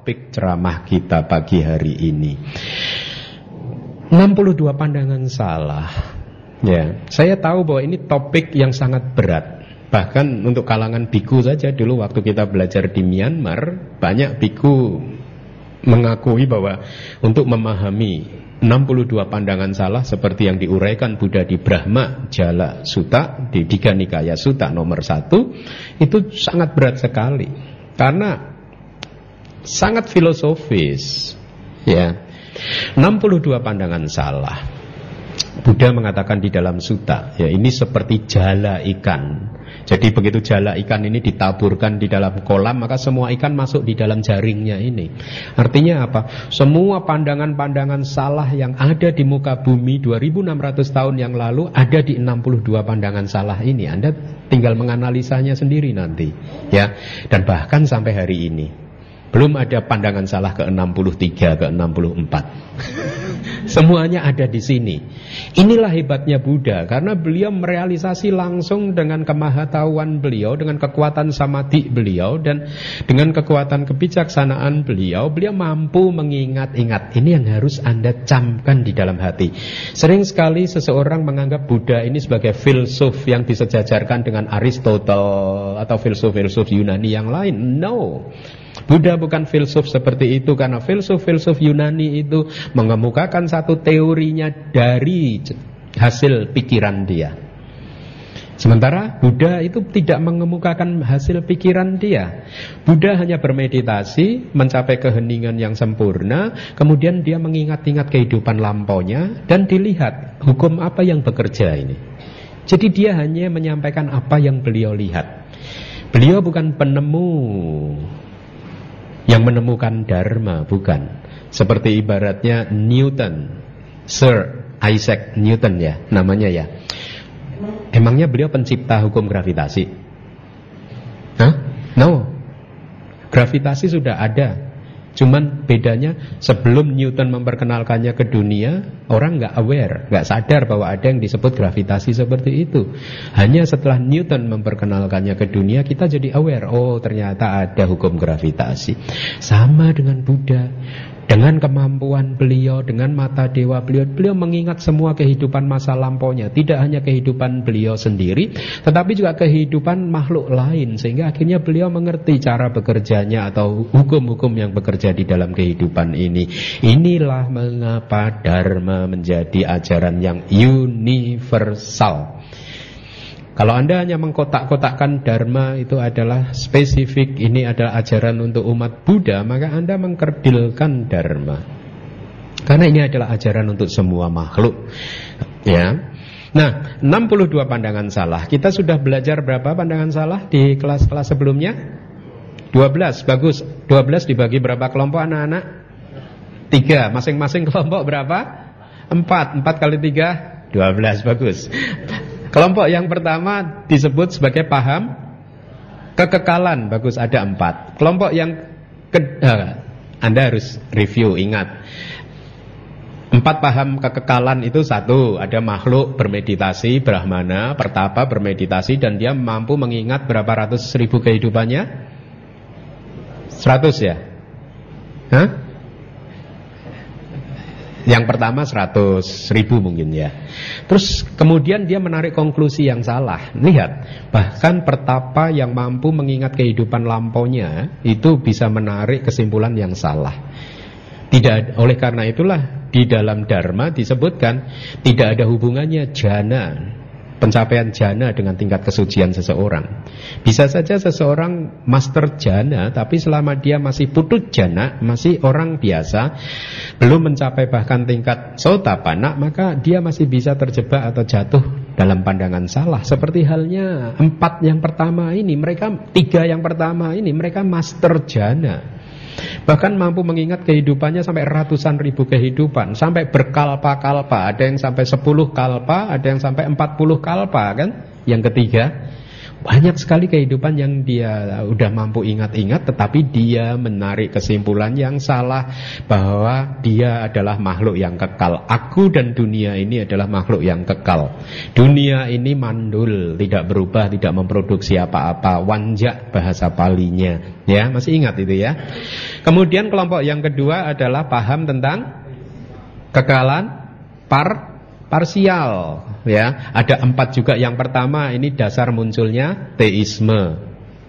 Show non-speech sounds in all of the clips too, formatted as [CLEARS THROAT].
topik ceramah kita pagi hari ini. 62 pandangan salah. Ya, saya tahu bahwa ini topik yang sangat berat. Bahkan untuk kalangan biku saja dulu waktu kita belajar di Myanmar, banyak biku mengakui bahwa untuk memahami 62 pandangan salah seperti yang diuraikan Buddha di Brahma Jala Sutta di Diga Nikaya Sutta nomor 1 itu sangat berat sekali karena sangat filosofis ya 62 pandangan salah Buddha mengatakan di dalam sutta ya ini seperti jala ikan jadi begitu jala ikan ini ditaburkan di dalam kolam maka semua ikan masuk di dalam jaringnya ini. Artinya apa? Semua pandangan-pandangan salah yang ada di muka bumi 2600 tahun yang lalu ada di 62 pandangan salah ini. Anda tinggal menganalisanya sendiri nanti, ya. Dan bahkan sampai hari ini belum ada pandangan salah ke 63, ke 64. Semuanya ada di sini. Inilah hebatnya Buddha karena beliau merealisasi langsung dengan kemahatauan beliau, dengan kekuatan samadhi beliau dan dengan kekuatan kebijaksanaan beliau, beliau mampu mengingat-ingat. Ini yang harus Anda camkan di dalam hati. Sering sekali seseorang menganggap Buddha ini sebagai filsuf yang disejajarkan dengan Aristotle atau filsuf-filsuf Yunani yang lain. No. Buddha bukan filsuf seperti itu karena filsuf-filsuf Yunani itu mengemukakan satu teorinya dari hasil pikiran dia. Sementara Buddha itu tidak mengemukakan hasil pikiran dia. Buddha hanya bermeditasi, mencapai keheningan yang sempurna, kemudian dia mengingat-ingat kehidupan lampaunya dan dilihat hukum apa yang bekerja ini. Jadi dia hanya menyampaikan apa yang beliau lihat. Beliau bukan penemu yang menemukan dharma, bukan. Seperti ibaratnya Newton, Sir Isaac Newton ya, namanya ya. Emangnya beliau pencipta hukum gravitasi? Hah? No. Gravitasi sudah ada Cuman bedanya sebelum Newton memperkenalkannya ke dunia, orang nggak aware, nggak sadar bahwa ada yang disebut gravitasi seperti itu. Hanya setelah Newton memperkenalkannya ke dunia, kita jadi aware. Oh, ternyata ada hukum gravitasi. Sama dengan Buddha. Dengan kemampuan beliau, dengan mata dewa beliau, beliau mengingat semua kehidupan masa lampaunya. Tidak hanya kehidupan beliau sendiri, tetapi juga kehidupan makhluk lain. Sehingga akhirnya beliau mengerti cara bekerjanya atau hukum-hukum yang bekerja di dalam kehidupan ini. Inilah mengapa Dharma menjadi ajaran yang universal. Kalau Anda hanya mengkotak-kotakkan Dharma itu adalah spesifik, ini adalah ajaran untuk umat Buddha, maka Anda mengkerdilkan Dharma. Karena ini adalah ajaran untuk semua makhluk. Ya. Nah, 62 pandangan salah. Kita sudah belajar berapa pandangan salah di kelas-kelas sebelumnya? 12, bagus. 12 dibagi berapa kelompok anak-anak? 3, masing-masing kelompok berapa? 4, 4 kali 3, 12, bagus. Kelompok yang pertama disebut sebagai paham kekekalan, bagus ada empat. Kelompok yang ke, uh, Anda harus review, ingat. Empat paham kekekalan itu satu, ada makhluk bermeditasi, brahmana, pertapa bermeditasi dan dia mampu mengingat berapa ratus ribu kehidupannya? Seratus ya? Hah? Yang pertama 100 ribu mungkin ya. Terus kemudian dia menarik konklusi yang salah. Lihat Bahkan pertapa yang mampu mengingat kehidupan lampaunya Itu bisa menarik kesimpulan yang salah. Tidak oleh karena itulah di dalam dharma disebutkan tidak ada hubungannya jana pencapaian jana dengan tingkat kesucian seseorang. Bisa saja seseorang master jana, tapi selama dia masih putut jana, masih orang biasa, belum mencapai bahkan tingkat sotapana, maka dia masih bisa terjebak atau jatuh dalam pandangan salah. Seperti halnya empat yang pertama ini, mereka tiga yang pertama ini, mereka master jana. Bahkan mampu mengingat kehidupannya sampai ratusan ribu kehidupan. Sampai berkalpa-kalpa. Ada yang sampai sepuluh kalpa Ada yang sampai empat puluh kalpa kan? Yang ketiga Banyak sekali kehidupan yang dia udah mampu ingat-ingat tetapi dia menarik kesimpulan yang salah bahwa dia adalah makhluk yang kekal. Aku dan dunia ini adalah makhluk yang kekal. Dunia ini mandul, tidak berubah, tidak memproduksi apa-apa. Wanjak bahasa palinya. Ya, masih ingat itu ya. Kemudian kelompok yang kedua adalah paham tentang kekalan par parsial ya. Ada empat juga. Yang pertama ini dasar munculnya teisme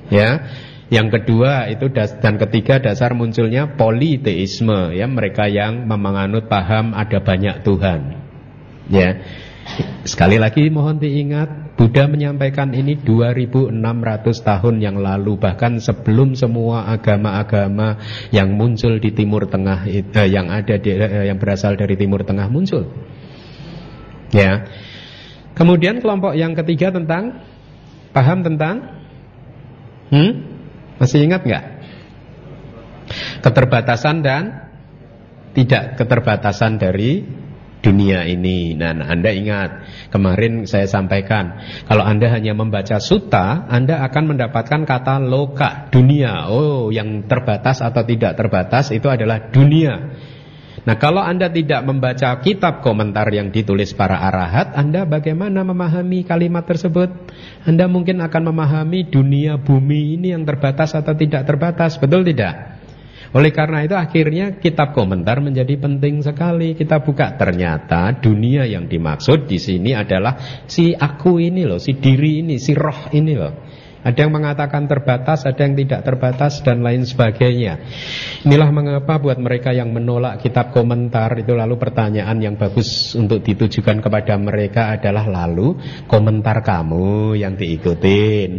ya. Yang kedua itu das, dan ketiga dasar munculnya politeisme ya. Mereka yang menganut paham ada banyak Tuhan ya. Sekali lagi mohon diingat Buddha menyampaikan ini 2600 tahun yang lalu. Bahkan sebelum semua agama-agama yang muncul di Timur Tengah eh, yang ada di, eh, yang berasal dari Timur Tengah muncul Ya. Kemudian kelompok yang ketiga tentang paham tentang hmm? Masih ingat nggak? Keterbatasan dan tidak keterbatasan dari dunia ini. Nah, Anda ingat kemarin saya sampaikan, kalau Anda hanya membaca suta, Anda akan mendapatkan kata loka, dunia. Oh, yang terbatas atau tidak terbatas itu adalah dunia. Nah kalau Anda tidak membaca kitab komentar yang ditulis para arahat Anda bagaimana memahami kalimat tersebut? Anda mungkin akan memahami dunia bumi ini yang terbatas atau tidak terbatas Betul tidak? Oleh karena itu akhirnya kitab komentar menjadi penting sekali Kita buka ternyata dunia yang dimaksud di sini adalah si aku ini loh Si diri ini, si roh ini loh ada yang mengatakan terbatas, ada yang tidak terbatas dan lain sebagainya. Inilah mengapa buat mereka yang menolak kitab komentar itu lalu pertanyaan yang bagus untuk ditujukan kepada mereka adalah lalu komentar kamu yang diikutin.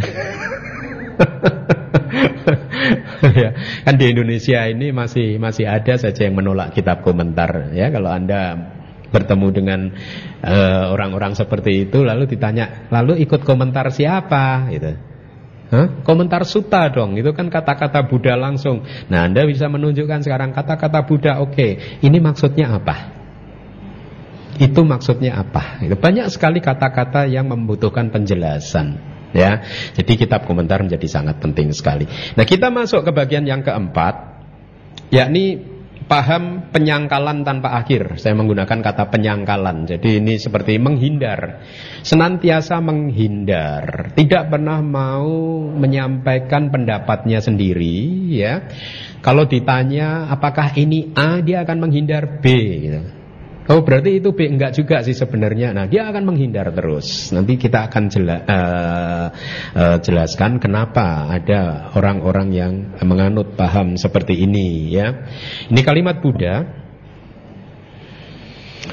[LAUGHS] ya, kan di Indonesia ini masih masih ada saja yang menolak kitab komentar ya kalau Anda bertemu dengan eh, orang-orang uh, seperti itu lalu ditanya lalu ikut komentar siapa gitu Hah? Komentar suta dong, itu kan kata-kata Buddha langsung. Nah, Anda bisa menunjukkan sekarang kata-kata Buddha, oke, okay, ini maksudnya apa? Itu maksudnya apa? Banyak sekali kata-kata yang membutuhkan penjelasan. Ya, jadi kitab komentar menjadi sangat penting sekali. Nah, kita masuk ke bagian yang keempat, yakni paham penyangkalan tanpa akhir. Saya menggunakan kata penyangkalan. Jadi ini seperti menghindar. Senantiasa menghindar. Tidak pernah mau menyampaikan pendapatnya sendiri, ya. Kalau ditanya apakah ini A, dia akan menghindar B gitu. Oh berarti itu B enggak juga sih sebenarnya. Nah dia akan menghindar terus. Nanti kita akan jela, uh, uh, jelaskan kenapa ada orang-orang yang menganut paham seperti ini ya. Ini kalimat Buddha.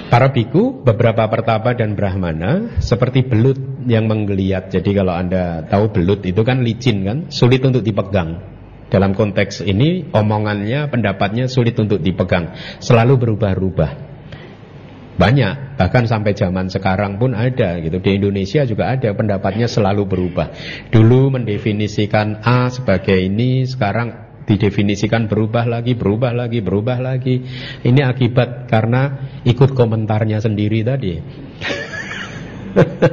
Para biku, beberapa pertapa dan brahmana seperti belut yang menggeliat. Jadi kalau anda tahu belut itu kan licin kan, sulit untuk dipegang. Dalam konteks ini omongannya, pendapatnya sulit untuk dipegang, selalu berubah-ubah. Banyak, bahkan sampai zaman sekarang pun ada gitu. Di Indonesia juga ada pendapatnya selalu berubah. Dulu mendefinisikan A sebagai ini, sekarang didefinisikan berubah lagi, berubah lagi, berubah lagi. Ini akibat karena ikut komentarnya sendiri tadi.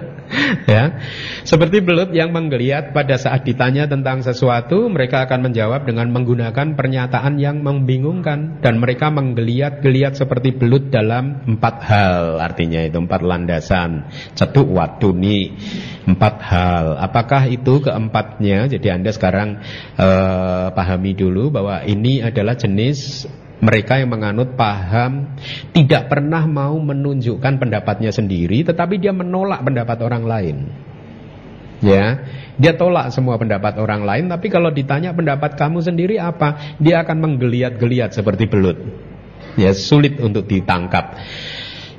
[LAUGHS] [LAUGHS] ya. Seperti belut yang menggeliat pada saat ditanya tentang sesuatu, mereka akan menjawab dengan menggunakan pernyataan yang membingungkan dan mereka menggeliat-geliat seperti belut dalam empat hal, artinya itu empat landasan. Cetuk waduni, empat hal. Apakah itu keempatnya? Jadi Anda sekarang uh, pahami dulu bahwa ini adalah jenis mereka yang menganut paham tidak pernah mau menunjukkan pendapatnya sendiri tetapi dia menolak pendapat orang lain. Ya, dia tolak semua pendapat orang lain tapi kalau ditanya pendapat kamu sendiri apa, dia akan menggeliat-geliat seperti belut. Ya, sulit untuk ditangkap.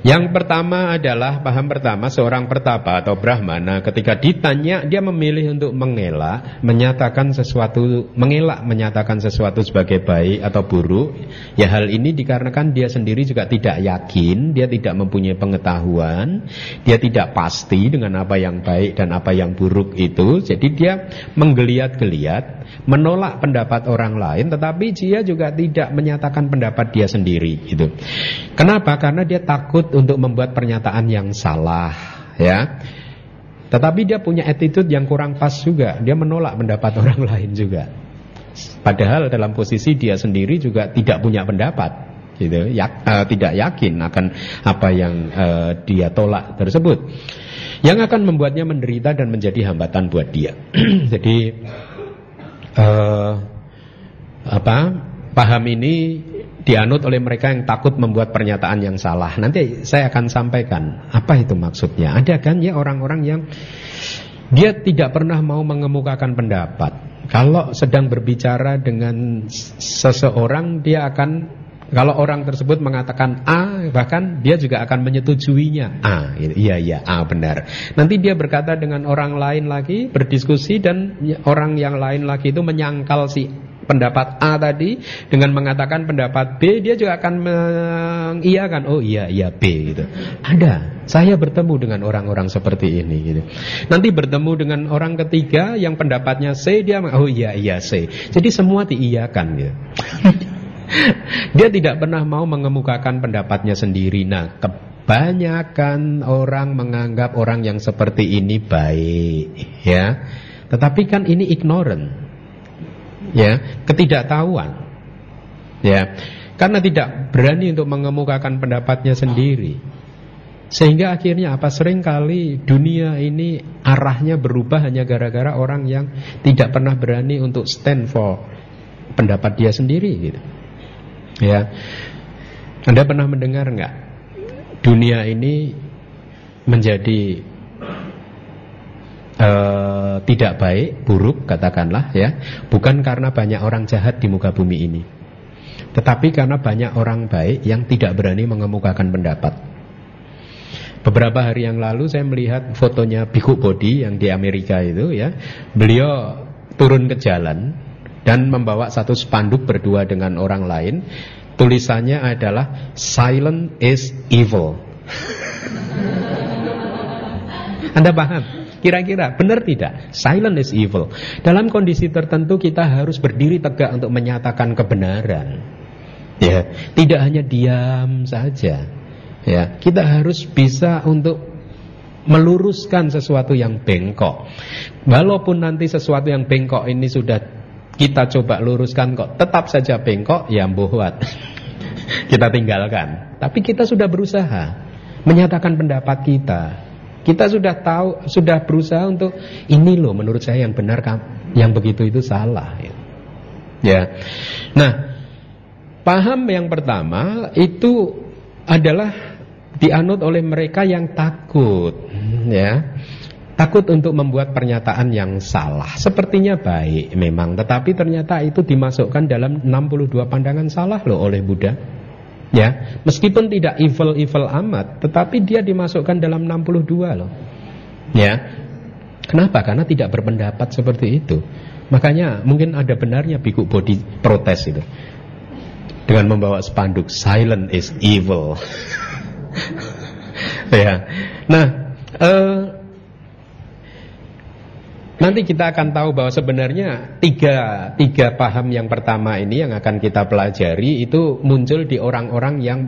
Yang pertama adalah paham pertama seorang pertapa atau brahmana ketika ditanya dia memilih untuk mengelak, menyatakan sesuatu, mengelak menyatakan sesuatu sebagai baik atau buruk. Ya hal ini dikarenakan dia sendiri juga tidak yakin, dia tidak mempunyai pengetahuan, dia tidak pasti dengan apa yang baik dan apa yang buruk itu. Jadi dia menggeliat-geliat menolak pendapat orang lain tetapi dia juga tidak menyatakan pendapat dia sendiri gitu. Kenapa? Karena dia takut untuk membuat pernyataan yang salah ya. Tetapi dia punya attitude yang kurang pas juga. Dia menolak pendapat [LAUGHS] orang lain juga. Padahal dalam posisi dia sendiri juga tidak punya pendapat gitu ya, uh, tidak yakin akan apa yang uh, dia tolak tersebut yang akan membuatnya menderita dan menjadi hambatan buat dia [CLEARS THROAT] jadi uh, apa paham ini dianut oleh mereka yang takut membuat pernyataan yang salah. Nanti saya akan sampaikan apa itu maksudnya. Ada kan ya orang-orang yang dia tidak pernah mau mengemukakan pendapat. Kalau sedang berbicara dengan seseorang dia akan kalau orang tersebut mengatakan A, bahkan dia juga akan menyetujuinya. A, iya iya A benar. Nanti dia berkata dengan orang lain lagi, berdiskusi dan orang yang lain lagi itu menyangkal si pendapat A tadi dengan mengatakan pendapat B, dia juga akan mengiyakan, oh iya iya B gitu. Ada. Saya bertemu dengan orang-orang seperti ini gitu. Nanti bertemu dengan orang ketiga yang pendapatnya C, dia oh iya iya C. Jadi semua diiyakan gitu. [LAUGHS] Dia tidak pernah mau mengemukakan pendapatnya sendiri. Nah, kebanyakan orang menganggap orang yang seperti ini baik, ya. Tetapi kan ini ignorant. Ya, ketidaktahuan. Ya. Karena tidak berani untuk mengemukakan pendapatnya sendiri. Sehingga akhirnya apa sering kali dunia ini arahnya berubah hanya gara-gara orang yang tidak pernah berani untuk stand for pendapat dia sendiri gitu. Ya, Anda pernah mendengar nggak dunia ini menjadi uh, tidak baik, buruk katakanlah ya, bukan karena banyak orang jahat di muka bumi ini, tetapi karena banyak orang baik yang tidak berani mengemukakan pendapat. Beberapa hari yang lalu saya melihat fotonya Biku Bodi yang di Amerika itu ya, beliau turun ke jalan dan membawa satu spanduk berdua dengan orang lain. Tulisannya adalah silent is evil. [LAUGHS] Anda paham? Kira-kira benar tidak? Silent is evil. Dalam kondisi tertentu kita harus berdiri tegak untuk menyatakan kebenaran. Ya, tidak hanya diam saja. Ya, kita harus bisa untuk meluruskan sesuatu yang bengkok. Walaupun nanti sesuatu yang bengkok ini sudah kita coba luruskan kok tetap saja bengkok, ya buat. [LAUGHS] kita tinggalkan. Tapi kita sudah berusaha menyatakan pendapat kita. Kita sudah tahu, sudah berusaha untuk ini loh menurut saya yang benar yang begitu itu salah. Ya. Nah, paham yang pertama itu adalah dianut oleh mereka yang takut, ya. Takut untuk membuat pernyataan yang salah Sepertinya baik memang Tetapi ternyata itu dimasukkan dalam 62 pandangan salah loh oleh Buddha Ya, meskipun tidak evil-evil amat, tetapi dia dimasukkan dalam 62 loh. Ya. Kenapa? Karena tidak berpendapat seperti itu. Makanya mungkin ada benarnya biku body protes itu. Dengan membawa spanduk silent is evil. [LAUGHS] ya. Nah, uh, Nanti kita akan tahu bahwa sebenarnya tiga, tiga paham yang pertama ini yang akan kita pelajari itu muncul di orang-orang yang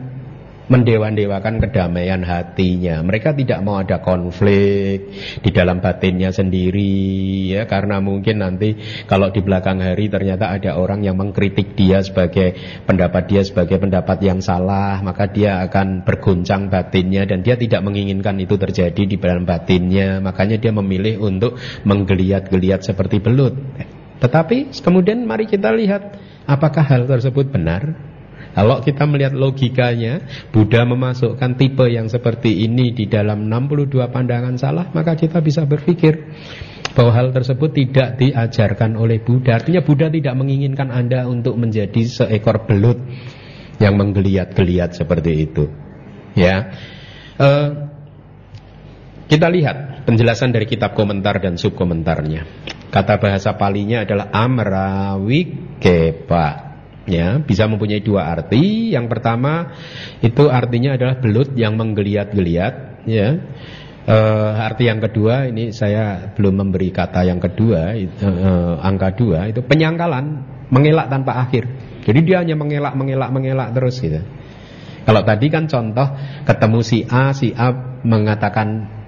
mendewan-dewakan kedamaian hatinya. Mereka tidak mau ada konflik di dalam batinnya sendiri ya karena mungkin nanti kalau di belakang hari ternyata ada orang yang mengkritik dia sebagai pendapat dia sebagai pendapat yang salah, maka dia akan berguncang batinnya dan dia tidak menginginkan itu terjadi di dalam batinnya. Makanya dia memilih untuk menggeliat-geliat seperti belut. Tetapi kemudian mari kita lihat apakah hal tersebut benar? Kalau kita melihat logikanya, Buddha memasukkan tipe yang seperti ini di dalam 62 pandangan salah, maka kita bisa berpikir bahwa hal tersebut tidak diajarkan oleh Buddha. Artinya Buddha tidak menginginkan Anda untuk menjadi seekor belut yang menggeliat-geliat seperti itu. Ya. Uh, kita lihat penjelasan dari kitab komentar dan subkomentarnya. Kata bahasa palinya adalah amrawikepa ya bisa mempunyai dua arti. Yang pertama itu artinya adalah belut yang menggeliat-geliat, ya. E, arti yang kedua ini saya belum memberi kata yang kedua, e, e, angka dua itu penyangkalan, mengelak tanpa akhir. Jadi dia hanya mengelak, mengelak, mengelak terus gitu. Kalau tadi kan contoh ketemu si A, si A mengatakan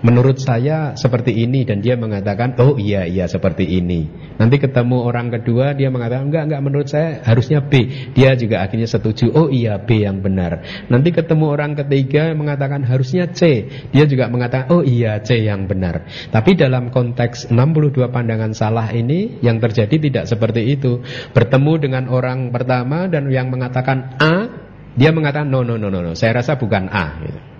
menurut saya seperti ini dan dia mengatakan oh iya iya seperti ini. Nanti ketemu orang kedua dia mengatakan enggak enggak menurut saya harusnya B. Dia juga akhirnya setuju oh iya B yang benar. Nanti ketemu orang ketiga mengatakan harusnya C. Dia juga mengatakan oh iya C yang benar. Tapi dalam konteks 62 pandangan salah ini yang terjadi tidak seperti itu. Bertemu dengan orang pertama dan yang mengatakan A dia mengatakan no no no no, no. saya rasa bukan A. gitu.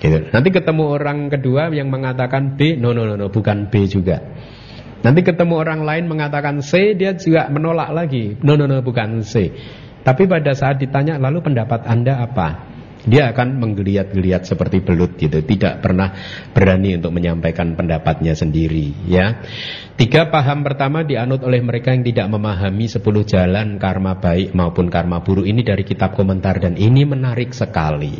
Gitu. Nanti ketemu orang kedua yang mengatakan B, no no no no, bukan B juga. Nanti ketemu orang lain mengatakan C, dia juga menolak lagi. No no no, bukan C. Tapi pada saat ditanya lalu pendapat Anda apa? Dia akan menggeliat-geliat seperti belut gitu, tidak pernah berani untuk menyampaikan pendapatnya sendiri, ya. Tiga paham pertama dianut oleh mereka yang tidak memahami sepuluh jalan karma baik maupun karma buruk ini dari kitab komentar dan ini menarik sekali.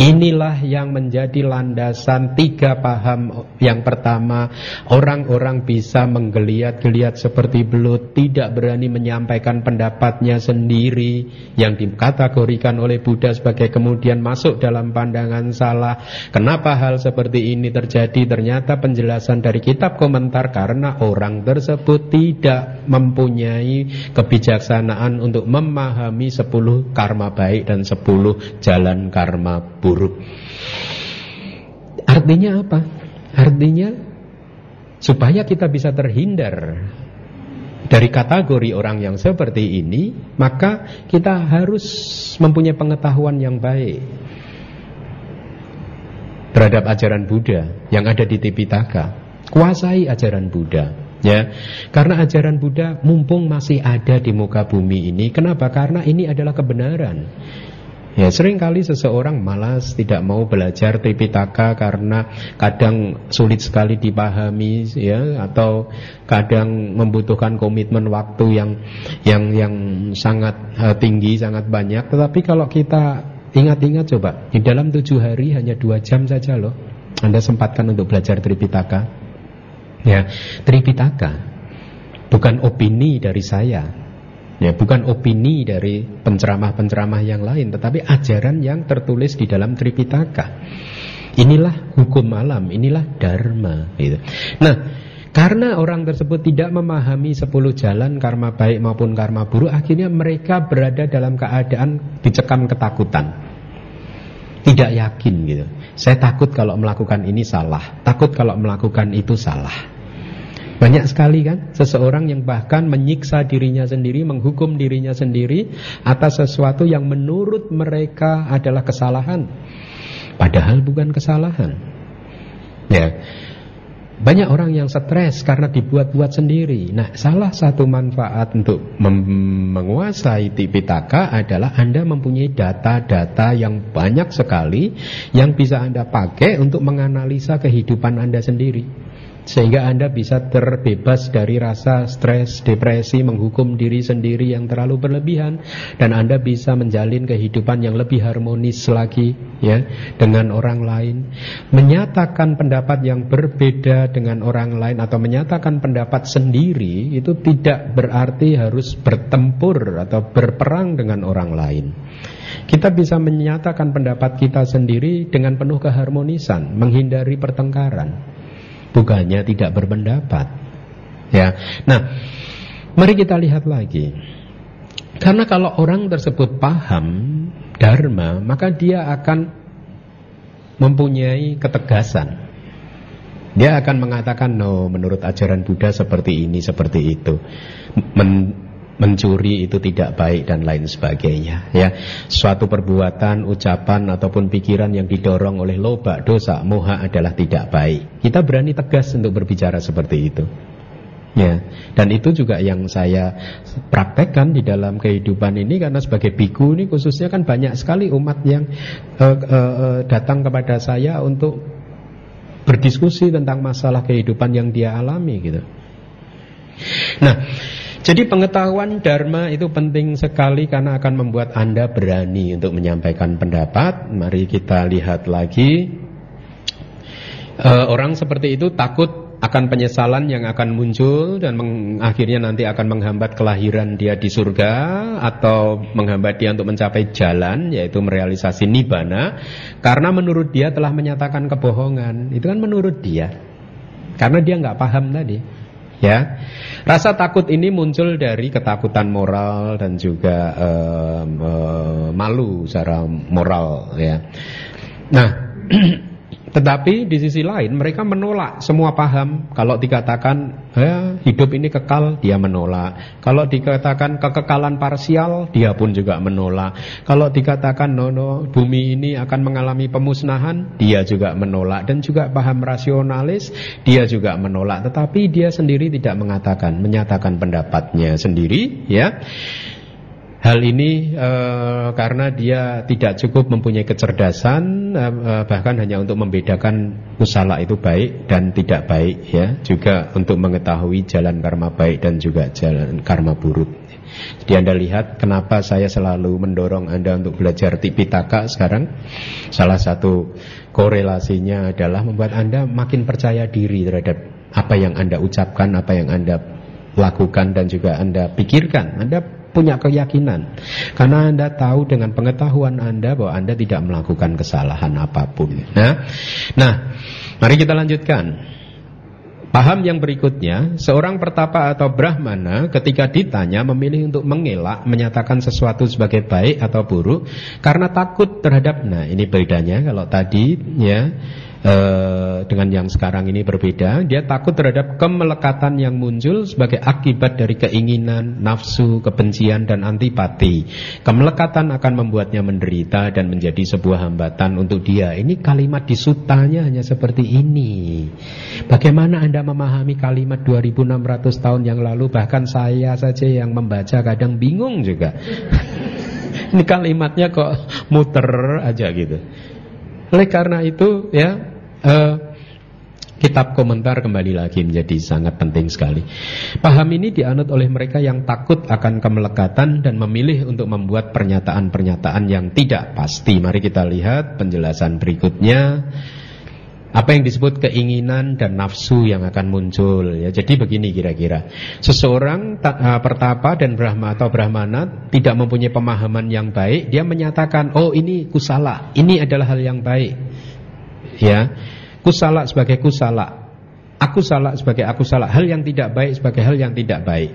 Inilah yang menjadi landasan tiga paham yang pertama orang-orang bisa menggeliat-geliat seperti belut tidak berani menyampaikan pendapatnya sendiri yang dikategorikan oleh Buddha sebagai kemudian masuk dalam pandangan salah. Kenapa hal seperti ini terjadi? Ternyata penjelasan dari kitab komentar karena orang tersebut tidak mempunyai kebijaksanaan untuk memahami sepuluh karma baik dan sepuluh jalan karma buruk. Artinya apa? Artinya supaya kita bisa terhindar dari kategori orang yang seperti ini, maka kita harus mempunyai pengetahuan yang baik terhadap ajaran Buddha yang ada di Tipitaka. Kuasai ajaran Buddha ya. Karena ajaran Buddha mumpung masih ada di muka bumi ini. Kenapa? Karena ini adalah kebenaran. Ya sering kali seseorang malas tidak mau belajar Tripitaka karena kadang sulit sekali dipahami ya atau kadang membutuhkan komitmen waktu yang yang yang sangat uh, tinggi sangat banyak. Tetapi kalau kita ingat-ingat coba di dalam tujuh hari hanya dua jam saja loh Anda sempatkan untuk belajar Tripitaka. Ya, Tripitaka bukan opini dari saya. Ya, bukan opini dari penceramah-penceramah yang lain, tetapi ajaran yang tertulis di dalam Tripitaka. Inilah hukum alam, inilah dharma gitu. Nah, karena orang tersebut tidak memahami sepuluh jalan karma baik maupun karma buruk, akhirnya mereka berada dalam keadaan dicekam ketakutan. Tidak yakin gitu. Saya takut kalau melakukan ini salah, takut kalau melakukan itu salah. Banyak sekali kan seseorang yang bahkan menyiksa dirinya sendiri, menghukum dirinya sendiri atas sesuatu yang menurut mereka adalah kesalahan. Padahal bukan kesalahan. Ya. Banyak orang yang stres karena dibuat-buat sendiri. Nah, salah satu manfaat untuk menguasai Tipitaka adalah Anda mempunyai data-data yang banyak sekali yang bisa Anda pakai untuk menganalisa kehidupan Anda sendiri. Sehingga Anda bisa terbebas dari rasa stres, depresi, menghukum diri sendiri yang terlalu berlebihan dan Anda bisa menjalin kehidupan yang lebih harmonis lagi ya dengan orang lain. Menyatakan pendapat yang berbeda dengan orang lain atau menyatakan pendapat sendiri itu tidak berarti harus bertempur atau berperang dengan orang lain. Kita bisa menyatakan pendapat kita sendiri dengan penuh keharmonisan, menghindari pertengkaran bukannya tidak berpendapat. Ya. Nah, mari kita lihat lagi. Karena kalau orang tersebut paham dharma, maka dia akan mempunyai ketegasan. Dia akan mengatakan, no, menurut ajaran Buddha seperti ini, seperti itu. Men mencuri itu tidak baik dan lain sebagainya ya. Suatu perbuatan ucapan ataupun pikiran yang didorong oleh loba dosa moha adalah tidak baik. Kita berani tegas untuk berbicara seperti itu ya. Dan itu juga yang saya praktekkan di dalam kehidupan ini karena sebagai biku ini khususnya kan banyak sekali umat yang uh, uh, uh, datang kepada saya untuk berdiskusi tentang masalah kehidupan yang dia alami gitu. Nah jadi pengetahuan Dharma itu penting sekali karena akan membuat Anda berani untuk menyampaikan pendapat. Mari kita lihat lagi. E, orang seperti itu takut akan penyesalan yang akan muncul dan akhirnya nanti akan menghambat kelahiran dia di surga atau menghambat dia untuk mencapai jalan yaitu merealisasi nibana karena menurut dia telah menyatakan kebohongan itu kan menurut dia karena dia nggak paham tadi ya. Rasa takut ini muncul dari ketakutan moral dan juga uh, uh, malu secara moral ya. Nah [CLEARS THROAT] Tetapi di sisi lain mereka menolak semua paham. Kalau dikatakan hidup ini kekal, dia menolak. Kalau dikatakan kekekalan parsial, dia pun juga menolak. Kalau dikatakan no bumi ini akan mengalami pemusnahan, dia juga menolak. Dan juga paham rasionalis, dia juga menolak. Tetapi dia sendiri tidak mengatakan, menyatakan pendapatnya sendiri, ya. Hal ini e, karena dia tidak cukup mempunyai kecerdasan e, bahkan hanya untuk membedakan usala itu baik dan tidak baik ya juga untuk mengetahui jalan karma baik dan juga jalan karma buruk. Jadi Anda lihat kenapa saya selalu mendorong Anda untuk belajar Tipitaka sekarang. Salah satu korelasinya adalah membuat Anda makin percaya diri terhadap apa yang Anda ucapkan, apa yang Anda lakukan dan juga Anda pikirkan. Anda punya keyakinan. Karena Anda tahu dengan pengetahuan Anda bahwa Anda tidak melakukan kesalahan apa pun. Nah, nah mari kita lanjutkan. Paham yang berikutnya, seorang pertapa atau brahmana ketika ditanya memilih untuk mengelak menyatakan sesuatu sebagai baik atau buruk karena takut terhadap nah ini bedanya kalau tadi ya Eh, dengan yang sekarang ini berbeda. Dia takut terhadap kemelekatan yang muncul sebagai akibat dari keinginan, nafsu, kebencian dan antipati. Kemelekatan akan membuatnya menderita dan menjadi sebuah hambatan untuk dia. Ini kalimat di sutanya hanya seperti ini. Bagaimana Anda memahami kalimat 2600 tahun yang lalu bahkan saya saja yang membaca kadang bingung juga. [LAUGHS] ini kalimatnya kok muter aja gitu. Oleh karena itu ya uh, kitab komentar kembali lagi menjadi sangat penting sekali. Paham ini dianut oleh mereka yang takut akan kemelekatan dan memilih untuk membuat pernyataan-pernyataan yang tidak pasti. Mari kita lihat penjelasan berikutnya. Apa yang disebut keinginan dan nafsu yang akan muncul ya. Jadi begini kira-kira. Seseorang uh, pertapa dan brahma atau brahmana tidak mempunyai pemahaman yang baik, dia menyatakan, "Oh, ini kusala. Ini adalah hal yang baik." Ya Kusala sebagai kusala Aku salah sebagai aku salah Hal yang tidak baik sebagai hal yang tidak baik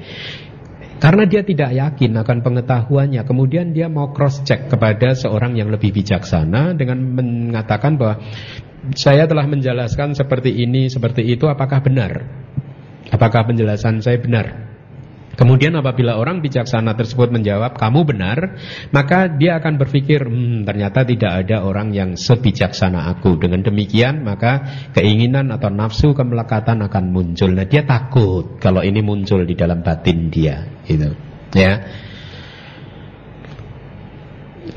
karena dia tidak yakin akan pengetahuannya Kemudian dia mau cross check kepada seorang yang lebih bijaksana Dengan mengatakan bahwa Saya telah menjelaskan seperti ini, seperti itu Apakah benar? Apakah penjelasan saya benar? Kemudian apabila orang bijaksana tersebut menjawab kamu benar, maka dia akan berpikir hmm, ternyata tidak ada orang yang sebijaksana aku. Dengan demikian maka keinginan atau nafsu kemelekatan akan muncul. Nah dia takut kalau ini muncul di dalam batin dia, gitu. Ya.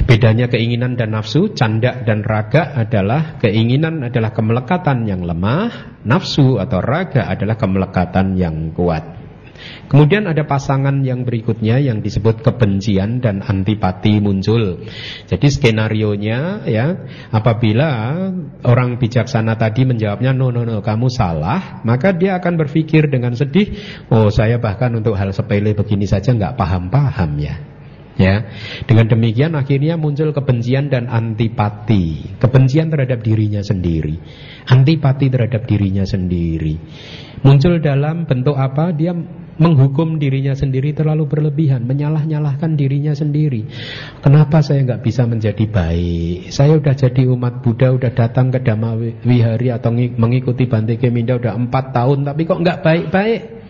Bedanya keinginan dan nafsu, canda dan raga adalah keinginan adalah kemelekatan yang lemah, nafsu atau raga adalah kemelekatan yang kuat. Kemudian ada pasangan yang berikutnya yang disebut kebencian dan antipati muncul. Jadi skenario nya ya, apabila orang bijaksana tadi menjawabnya no no no kamu salah, maka dia akan berpikir dengan sedih, oh saya bahkan untuk hal sepele begini saja nggak paham-paham ya. Ya, dengan demikian akhirnya muncul kebencian dan antipati. Kebencian terhadap dirinya sendiri, antipati terhadap dirinya sendiri. Muncul dalam bentuk apa? Dia menghukum dirinya sendiri terlalu berlebihan, menyalah-nyalahkan dirinya sendiri. Kenapa saya nggak bisa menjadi baik? Saya udah jadi umat Buddha, udah datang ke Dhamma Wihari atau mengikuti Bante Keminda udah empat tahun, tapi kok nggak baik-baik?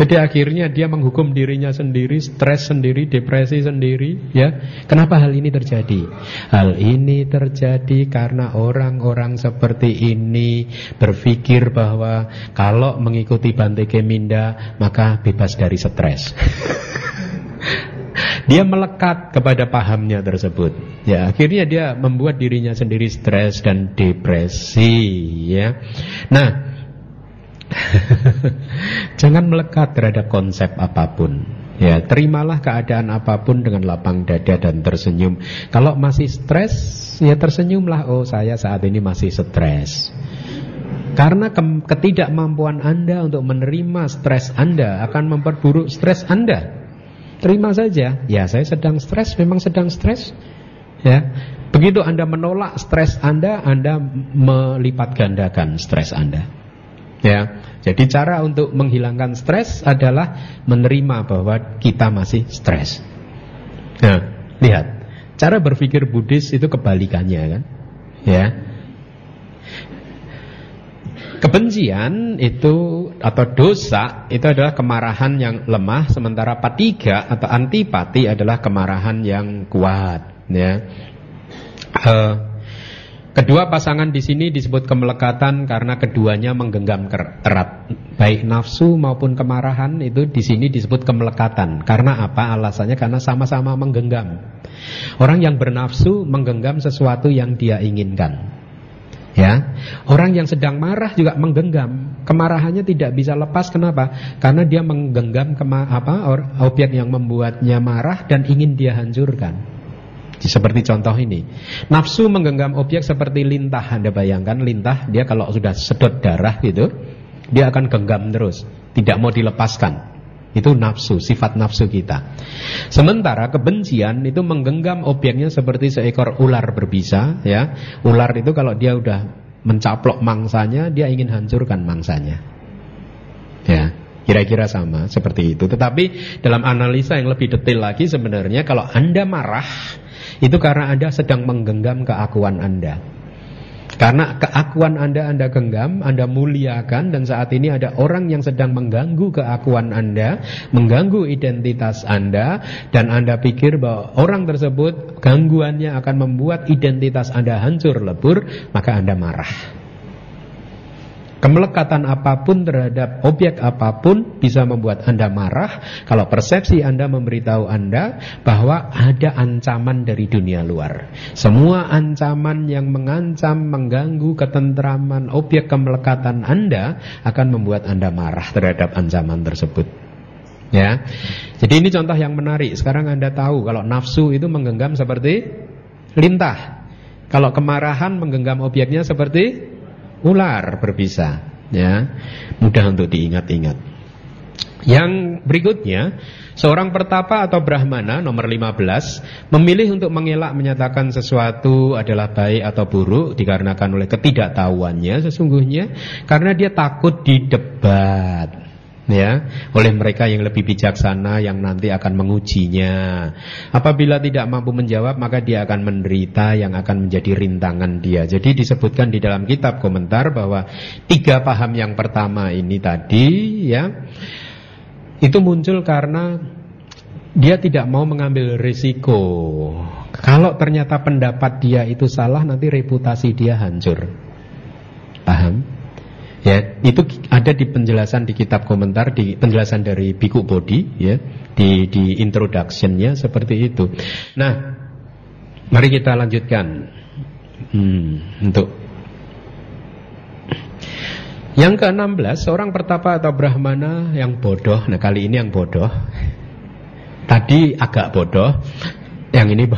Jadi akhirnya dia menghukum dirinya sendiri, stres sendiri, depresi sendiri, ya. Kenapa hal ini terjadi? Hal ini terjadi karena orang-orang seperti ini berpikir bahwa kalau mengikuti Bante Keminda maka bebas dari stres. [LAUGHS] dia melekat kepada pahamnya tersebut. Ya, akhirnya dia membuat dirinya sendiri stres dan depresi, ya. Nah, [LAUGHS] Jangan melekat terhadap konsep apa pun. Ya, terimalah keadaan apa pun dengan lapang dada dan tersenyum. Kalau masih stres, ya tersenyumlah. Oh, saya saat ini masih stres. Karena ke ketidakmampuan Anda untuk menerima stres Anda akan memperburuk stres Anda. Terima saja. Ya, saya sedang stres, memang sedang stres. Ya. Begitu Anda menolak stres Anda, Anda melipat gandakan stres Anda. Ya. Jadi cara untuk menghilangkan stres adalah menerima bahwa kita masih stres. Nah, lihat. Cara berpikir Buddhis itu kebalikannya kan? Ya. Kebencian itu atau dosa itu adalah kemarahan yang lemah sementara patiga atau antipati adalah kemarahan yang kuat ya. Uh, kedua pasangan di sini disebut kemelekatan karena keduanya menggenggam erat. Baik nafsu maupun kemarahan itu di sini disebut kemelekatan. Karena apa? Alasannya karena sama-sama menggenggam. Orang yang bernafsu menggenggam sesuatu yang dia inginkan. Ya, orang yang sedang marah juga menggenggam. Kemarahannya tidak bisa lepas. Kenapa? Karena dia menggenggam kema apa objek yang membuatnya marah dan ingin dia hancurkan. Seperti contoh ini, nafsu menggenggam objek seperti lintah. Anda bayangkan lintah, dia kalau sudah sedot darah gitu, dia akan genggam terus, tidak mau dilepaskan. Itu nafsu, sifat nafsu kita. Sementara kebencian itu menggenggam objeknya seperti seekor ular berbisa, ya. Ular itu kalau dia udah mencaplok mangsanya, dia ingin hancurkan mangsanya. Ya, kira-kira sama seperti itu. Tetapi dalam analisa yang lebih detail lagi sebenarnya kalau Anda marah itu karena Anda sedang menggenggam keakuan Anda. Karena keakuan Anda Anda genggam, Anda muliakan dan saat ini ada orang yang sedang mengganggu keakuan Anda, mengganggu identitas Anda dan Anda pikir bahwa orang tersebut gangguannya akan membuat identitas Anda hancur lebur, maka Anda marah. Kemelekatan apa pun terhadap objek apa pun bisa membuat Anda marah kalau persepsi Anda memberitahu Anda bahwa ada ancaman dari dunia luar. Semua ancaman yang mengancam, mengganggu ketentraman objek kemelekatan Anda akan membuat Anda marah terhadap ancaman tersebut. Ya. Jadi ini contoh yang menarik. Sekarang Anda tahu kalau nafsu itu menggenggam seperti lintah. Kalau kemarahan menggenggam objeknya seperti ular berbisa ya. Mudah untuk diingat-ingat. Yang berikutnya Seorang pertapa atau brahmana nomor 15 Memilih untuk mengelak menyatakan sesuatu adalah baik atau buruk Dikarenakan oleh ketidaktahuannya sesungguhnya Karena dia takut didebat ya oleh mereka yang lebih bijaksana yang nanti akan mengujinya. Apabila tidak mampu menjawab maka dia akan menderita yang akan menjadi rintangan dia. Jadi disebutkan di dalam kitab komentar bahwa tiga paham yang pertama ini tadi ya itu muncul karena dia tidak mau mengambil risiko. Kalau ternyata pendapat dia itu salah nanti reputasi dia hancur. Paham? Ya, itu ada di penjelasan di kitab komentar di penjelasan dari Biku Bodi ya, di di introductionnya seperti itu. Nah, mari kita lanjutkan hmm, untuk yang ke-16 seorang pertapa atau brahmana yang bodoh. Nah, kali ini yang bodoh. Tadi agak bodoh, yang ini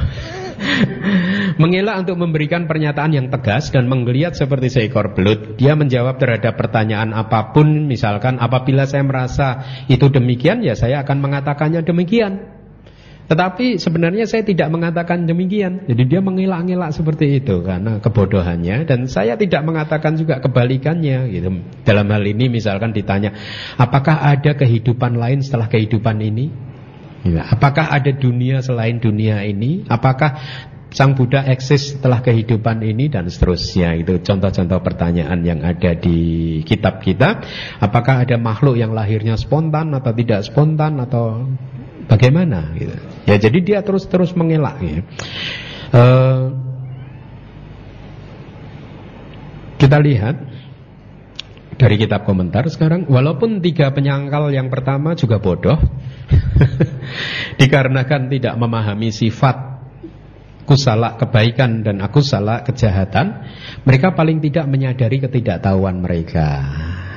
Mengelak untuk memberikan pernyataan yang tegas dan menggeliat seperti seekor belut. Dia menjawab terhadap pertanyaan apa pun, misalkan apabila saya merasa itu demikian, ya saya akan mengatakannya demikian. Tetapi sebenarnya saya tidak mengatakan demikian. Jadi dia mengelak-ngelak seperti itu karena kebodohannya dan saya tidak mengatakan juga kebalikannya gitu. Dalam hal ini misalkan ditanya, apakah ada kehidupan lain setelah kehidupan ini? Ya, apakah ada dunia selain dunia ini? Apakah Sang Buddha eksis setelah kehidupan ini? Dan seterusnya. Itu contoh-contoh pertanyaan yang ada di kitab kita. Apakah ada makhluk yang lahirnya spontan atau tidak spontan atau bagaimana? Gitu. Ya jadi dia terus-terus mengelak ya. Uh, kita lihat dari kitab komentar sekarang walaupun tiga penyangkal yang pertama juga bodoh [LAUGHS] Dikarenakan tidak memahami sifat kusala kebaikan dan aku salah kejahatan, mereka paling tidak menyadari ketidaktahuan mereka,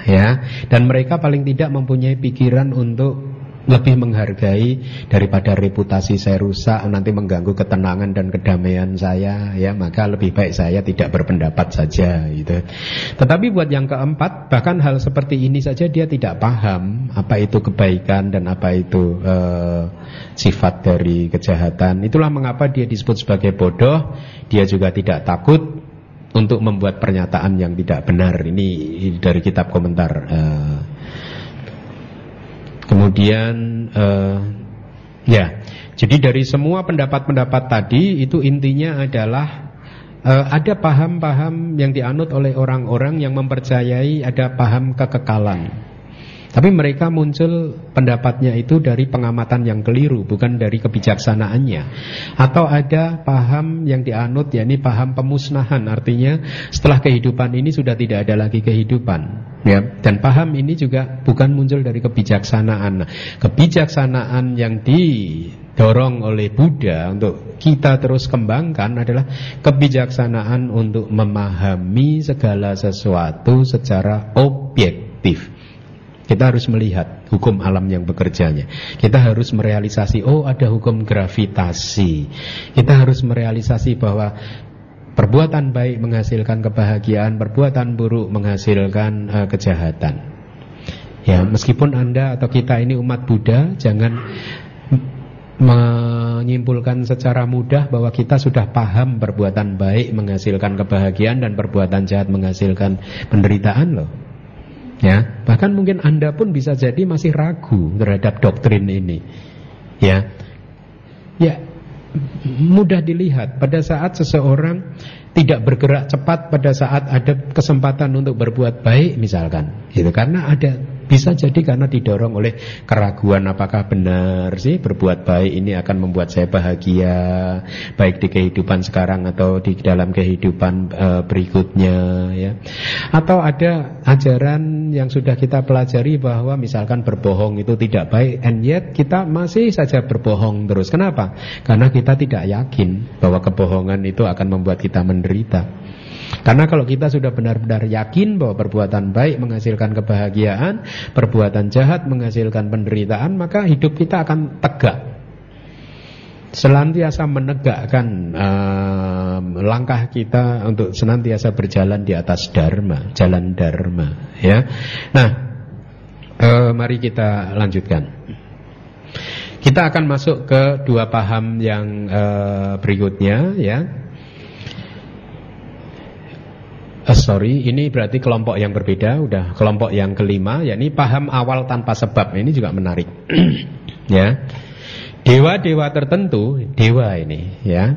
ya. Dan mereka paling tidak mempunyai pikiran untuk lebih menghargai daripada reputasi saya rusak nanti mengganggu ketenangan dan kedamaian saya ya maka lebih baik saya tidak berpendapat saja gitu. Tetapi buat yang keempat bahkan hal seperti ini saja dia tidak paham apa itu kebaikan dan apa itu uh, sifat dari kejahatan. Itulah mengapa dia disebut sebagai bodoh. Dia juga tidak takut untuk membuat pernyataan yang tidak benar. Ini dari kitab komentar. Uh, Kemudian uh, ya, jadi dari semua pendapat-pendapat tadi itu intinya adalah uh, ada paham-paham yang dianut oleh orang-orang yang mempercayai ada paham kekekalan. Tapi mereka muncul pendapatnya itu dari pengamatan yang keliru, bukan dari kebijaksanaannya. Atau ada paham yang dianut, yakni paham pemusnahan, artinya setelah kehidupan ini sudah tidak ada lagi kehidupan. Ya, dan paham ini juga bukan muncul dari kebijaksanaan. Kebijaksanaan yang didorong oleh Buddha untuk kita terus kembangkan adalah kebijaksanaan untuk memahami segala sesuatu secara objektif. Kita harus melihat hukum alam yang bekerjanya. Kita harus merealisasi, oh ada hukum gravitasi. Kita harus merealisasi bahwa perbuatan baik menghasilkan kebahagiaan, perbuatan buruk menghasilkan uh, kejahatan. Ya, meskipun Anda atau kita ini umat Buddha, jangan menyimpulkan secara mudah bahwa kita sudah paham perbuatan baik menghasilkan kebahagiaan dan perbuatan jahat menghasilkan penderitaan loh. Ya, bahkan mungkin Anda pun bisa jadi masih ragu terhadap doktrin ini. Ya. Ya, mudah dilihat pada saat seseorang tidak bergerak cepat pada saat ada kesempatan untuk berbuat baik misalkan. Gitu karena ada bisa jadi karena didorong oleh keraguan apakah benar sih berbuat baik ini akan membuat saya bahagia baik di kehidupan sekarang atau di dalam kehidupan uh, berikutnya ya. Atau ada ajaran yang sudah kita pelajari bahwa misalkan berbohong itu tidak baik and yet kita masih saja berbohong terus. Kenapa? Karena kita tidak yakin bahwa kebohongan itu akan membuat kita menderita. Karena kalau kita sudah benar-benar yakin bahwa perbuatan baik menghasilkan kebahagiaan, perbuatan jahat menghasilkan penderitaan, maka hidup kita akan tegak. Senantiasa menegakkan uh, langkah kita untuk senantiasa berjalan di atas dharma, jalan dharma, ya. Nah, uh, mari kita lanjutkan. Kita akan masuk ke dua paham yang uh, berikutnya, ya. Uh, sorry, ini berarti kelompok yang berbeda, udah kelompok yang kelima, yakni paham awal tanpa sebab. Ini juga menarik, [CLEARS THROAT] ya. Dewa-dewa tertentu, dewa ini, ya,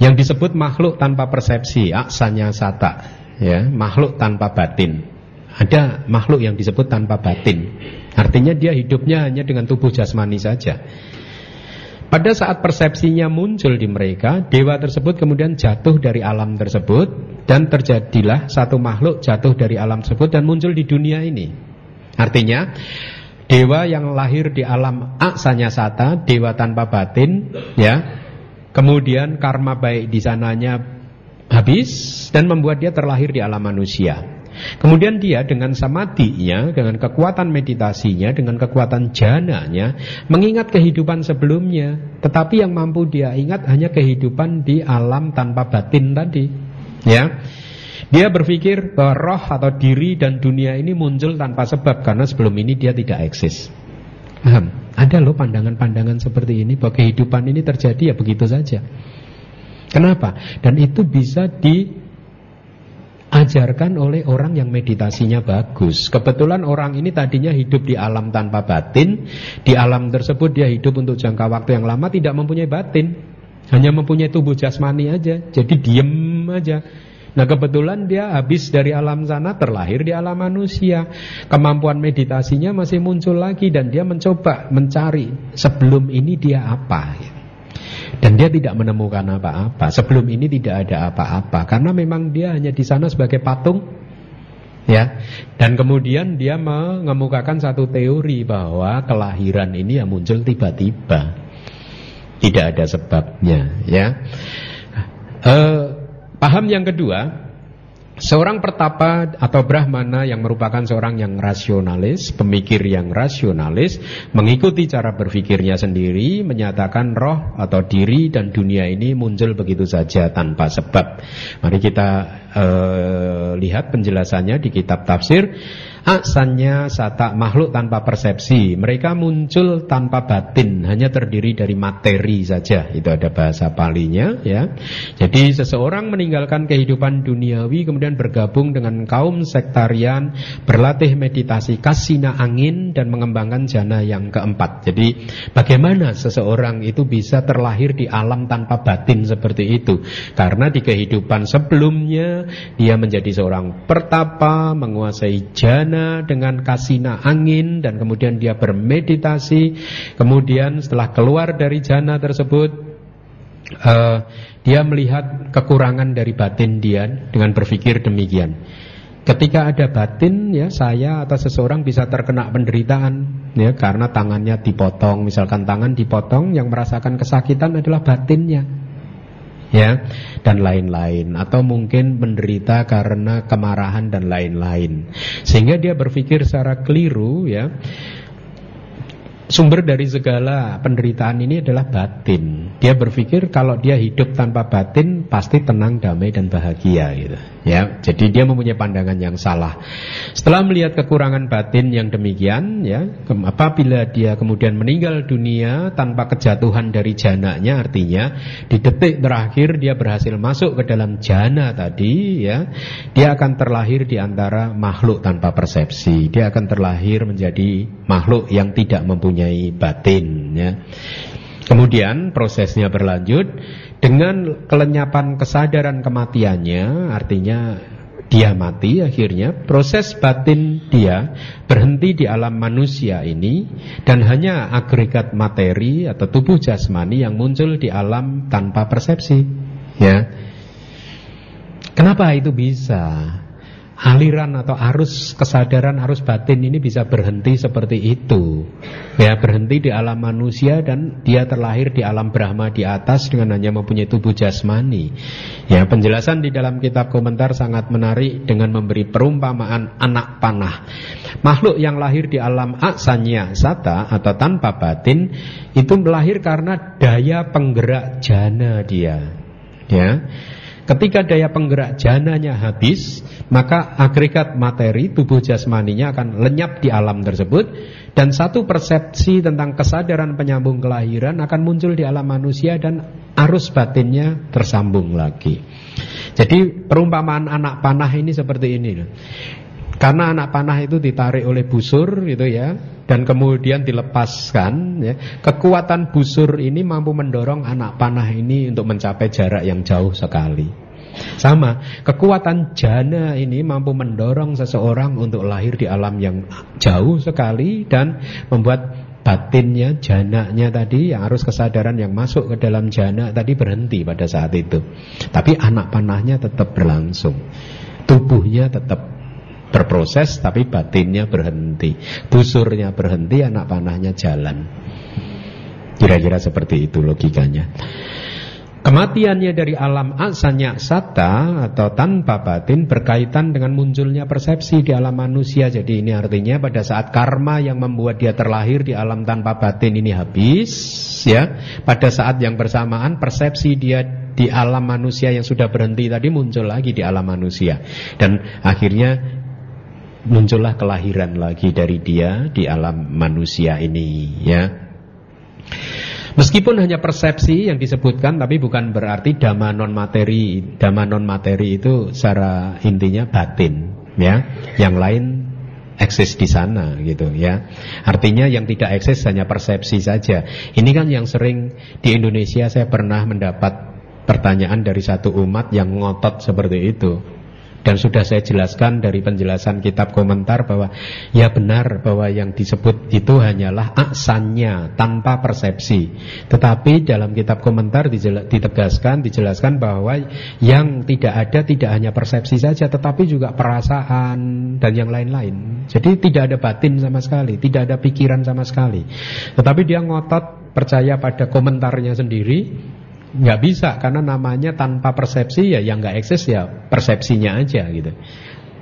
yang disebut makhluk tanpa persepsi, aksanya sata, ya, makhluk tanpa batin. Ada makhluk yang disebut tanpa batin, artinya dia hidupnya hanya dengan tubuh jasmani saja. Pada saat persepsinya muncul di mereka, dewa tersebut kemudian jatuh dari alam tersebut dan terjadilah satu makhluk jatuh dari alam tersebut dan muncul di dunia ini. Artinya, dewa yang lahir di alam aksanya sata, dewa tanpa batin, ya. Kemudian karma baik di sananya habis dan membuat dia terlahir di alam manusia. Kemudian dia dengan samadinya, dengan kekuatan meditasinya, dengan kekuatan jananya, mengingat kehidupan sebelumnya. Tetapi yang mampu dia ingat hanya kehidupan di alam tanpa batin tadi. Ya, dia berpikir bahwa roh atau diri dan dunia ini muncul tanpa sebab karena sebelum ini dia tidak eksis. Paham? Ada loh pandangan-pandangan seperti ini bahwa kehidupan ini terjadi ya begitu saja. Kenapa? Dan itu bisa di ajarkan oleh orang yang meditasinya bagus. Kebetulan orang ini tadinya hidup di alam tanpa batin, di alam tersebut dia hidup untuk jangka waktu yang lama tidak mempunyai batin, hanya mempunyai tubuh jasmani aja, jadi diem aja. Nah kebetulan dia habis dari alam sana terlahir di alam manusia. Kemampuan meditasinya masih muncul lagi Dan dia mencoba mencari sebelum ini dia apa dan dia tidak menemukan apa-apa. Sebelum ini tidak ada apa-apa karena memang dia hanya di sana sebagai patung ya. Dan kemudian dia mengemukakan satu teori bahwa kelahiran ini yang muncul tiba-tiba. Tidak ada sebabnya ya. Uh, paham yang kedua Seorang pertapa atau brahmana yang merupakan seorang yang rasionalis, pemikir yang rasionalis, mengikuti cara berpikirnya sendiri, menyatakan roh atau diri dan dunia ini muncul begitu saja tanpa sebab. Mari kita uh, lihat penjelasannya di kitab tafsir. Aksannya sata makhluk tanpa persepsi. Mereka muncul tanpa batin Hanya terdiri dari materi saja. Itu ada bahasa palinya ya. Jadi seseorang meninggalkan kehidupan duniawi Kemudian bergabung dengan kaum sektarian Berlatih meditasi kasina angin Dan mengembangkan jana yang keempat. Jadi bagaimana seseorang itu bisa terlahir di alam tanpa batin seperti itu? Karena di kehidupan sebelumnya Dia menjadi seorang pertapa Menguasai jana dengan kasina angin dan kemudian dia bermeditasi. Kemudian setelah keluar dari jana tersebut uh, dia melihat kekurangan dari batin dia dengan berpikir demikian. Ketika ada batin ya saya atau seseorang bisa terkena penderitaan ya karena tangannya dipotong, misalkan tangan dipotong yang merasakan kesakitan adalah batinnya ya dan lain-lain. Atau mungkin menderita karena kemarahan dan lain-lain. Sehingga dia berpikir secara keliru ya Sumber dari segala penderitaan ini adalah batin. Dia berpikir kalau dia hidup tanpa batin pasti tenang, damai dan bahagia gitu. Ya, jadi dia mempunyai pandangan yang salah. Setelah melihat kekurangan batin yang demikian, ya, apabila dia kemudian meninggal dunia tanpa kejatuhan dari jananya, artinya di detik terakhir dia berhasil masuk ke dalam jana tadi, ya, dia akan terlahir di antara makhluk tanpa persepsi. Dia akan terlahir menjadi makhluk yang tidak mempunyai mempunyai batin ya. Kemudian prosesnya berlanjut dengan kelenyapan kesadaran kematiannya artinya dia mati akhirnya. Proses batin dia berhenti di alam manusia ini dan hanya agregat materi atau tubuh jasmani yang muncul di alam tanpa persepsi ya. Kenapa itu bisa aliran atau arus kesadaran, arus batin ini bisa berhenti seperti itu. Ya, berhenti di alam manusia dan dia terlahir di alam Brahma di atas dengan hanya mempunyai tubuh jasmani. Ya, penjelasan di dalam kitab komentar sangat menarik dengan memberi perumpamaan anak panah. Makhluk yang lahir di alam aksanya sata atau tanpa batin itu melahir karena daya penggerak jana dia. Ya. Ketika daya penggerak jananya habis, maka agregat materi tubuh jasmaninya akan lenyap di alam tersebut dan satu persepsi tentang kesadaran penyambung kelahiran akan muncul di alam manusia dan arus batinnya tersambung lagi. Jadi perumpamaan anak panah ini seperti ini Karena anak panah itu ditarik oleh busur gitu ya dan kemudian dilepaskan ya. Kekuatan busur ini mampu mendorong anak panah ini untuk mencapai jarak yang jauh sekali. Sama, kekuatan jana ini mampu mendorong seseorang untuk lahir di alam yang jauh sekali dan membuat batinnya, jananya tadi yang harus kesadaran yang masuk ke dalam jana tadi berhenti pada saat itu. Tapi anak panahnya tetap berlangsung. Tubuhnya tetap berproses tapi batinnya berhenti busurnya berhenti anak panahnya jalan kira-kira seperti itu logikanya Kematiannya dari alam asanya sata atau tanpa batin berkaitan dengan munculnya persepsi di alam manusia. Jadi ini artinya pada saat karma yang membuat dia terlahir di alam tanpa batin ini habis, ya. Pada saat yang bersamaan persepsi dia di alam manusia yang sudah berhenti tadi muncul lagi di alam manusia. Dan akhirnya muncullah kelahiran lagi dari dia di alam manusia ini ya. Meskipun hanya persepsi yang disebutkan tapi bukan berarti dhamma non materi. Dhamma non materi itu secara intinya batin ya. Yang lain eksis di sana gitu ya. Artinya yang tidak eksis hanya persepsi saja. Ini kan yang sering di Indonesia saya pernah mendapat pertanyaan dari satu umat yang ngotot seperti itu. Dan sudah saya jelaskan dari penjelasan kitab komentar bahwa ya benar bahwa yang disebut itu hanyalah aksannya tanpa persepsi. Tetapi dalam kitab komentar ditegaskan, dijelaskan bahwa yang tidak ada tidak hanya persepsi saja tetapi juga perasaan dan yang lain-lain. Jadi tidak ada batin sama sekali, tidak ada pikiran sama sekali. Tetapi dia ngotot percaya pada komentarnya sendiri nggak bisa karena namanya tanpa persepsi ya yang nggak eksis ya persepsinya aja gitu.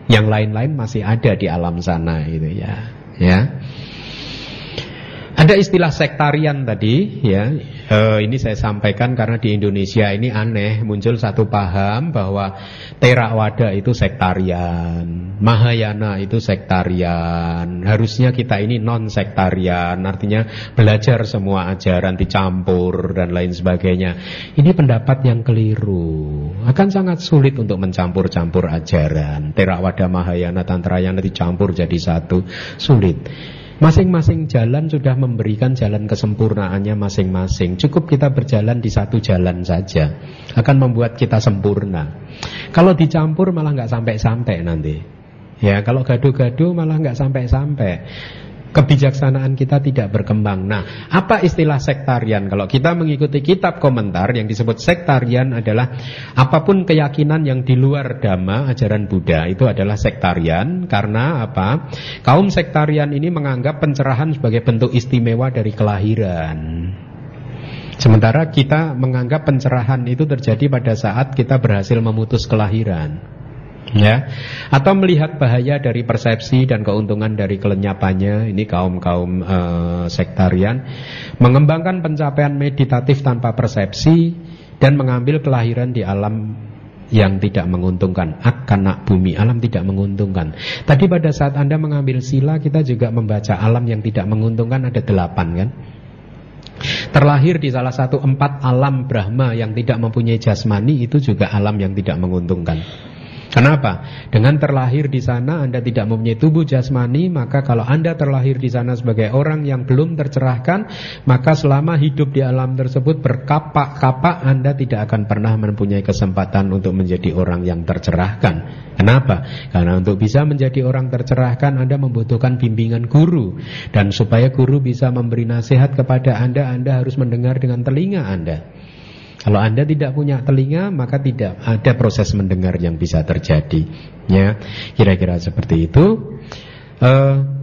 Yang lain-lain masih ada di alam sana gitu ya. Ya. Ada istilah sektarian tadi, ya. E, ini saya sampaikan karena di Indonesia ini aneh muncul satu paham bahwa Theravada itu sektarian, Mahayana itu sektarian. Harusnya kita ini non sektarian, artinya belajar semua ajaran dicampur dan lain sebagainya. Ini pendapat yang keliru. Akan sangat sulit untuk mencampur-campur ajaran. Theravada, Mahayana, Tantrayana dicampur jadi satu, sulit. Masing-masing jalan sudah memberikan jalan kesempurnaannya masing-masing. Cukup kita berjalan di satu jalan saja, akan membuat kita sempurna. Kalau dicampur malah nggak sampai-sampai nanti. Ya, kalau gaduh-gaduh malah nggak sampai-sampai kebijaksanaan kita tidak berkembang. Nah, apa istilah sektarian? Kalau kita mengikuti kitab komentar yang disebut sektarian adalah apa pun keyakinan yang di luar dhamma ajaran Buddha itu adalah sektarian karena apa? Kaum sektarian ini menganggap pencerahan sebagai bentuk istimewa dari kelahiran. Sementara kita menganggap pencerahan itu terjadi pada saat kita berhasil memutus kelahiran ya. Atau melihat bahaya dari persepsi dan keuntungan dari kelenyapannya ini kaum kaum uh, sektarian mengembangkan pencapaian meditatif tanpa persepsi dan mengambil kelahiran di alam yang tidak menguntungkan. Akan nak bumi alam tidak menguntungkan. Tadi pada saat anda mengambil sila kita juga membaca alam yang tidak menguntungkan ada delapan kan? Terlahir di salah satu empat alam Brahma yang tidak mempunyai jasmani itu juga alam yang tidak menguntungkan. Kenapa? Dengan terlahir di sana Anda tidak mempunyai tubuh jasmani, maka kalau Anda terlahir di sana sebagai orang yang belum tercerahkan, maka selama hidup di alam tersebut berkapak-kapak Anda tidak akan pernah mempunyai kesempatan untuk menjadi orang yang tercerahkan. Kenapa? Karena untuk bisa menjadi orang tercerahkan Anda membutuhkan bimbingan guru dan supaya guru bisa memberi nasihat kepada Anda, Anda harus mendengar dengan telinga Anda. Kalau Anda tidak punya telinga, maka tidak ada proses mendengar yang bisa terjadi. Ya, kira-kira seperti itu. Uh,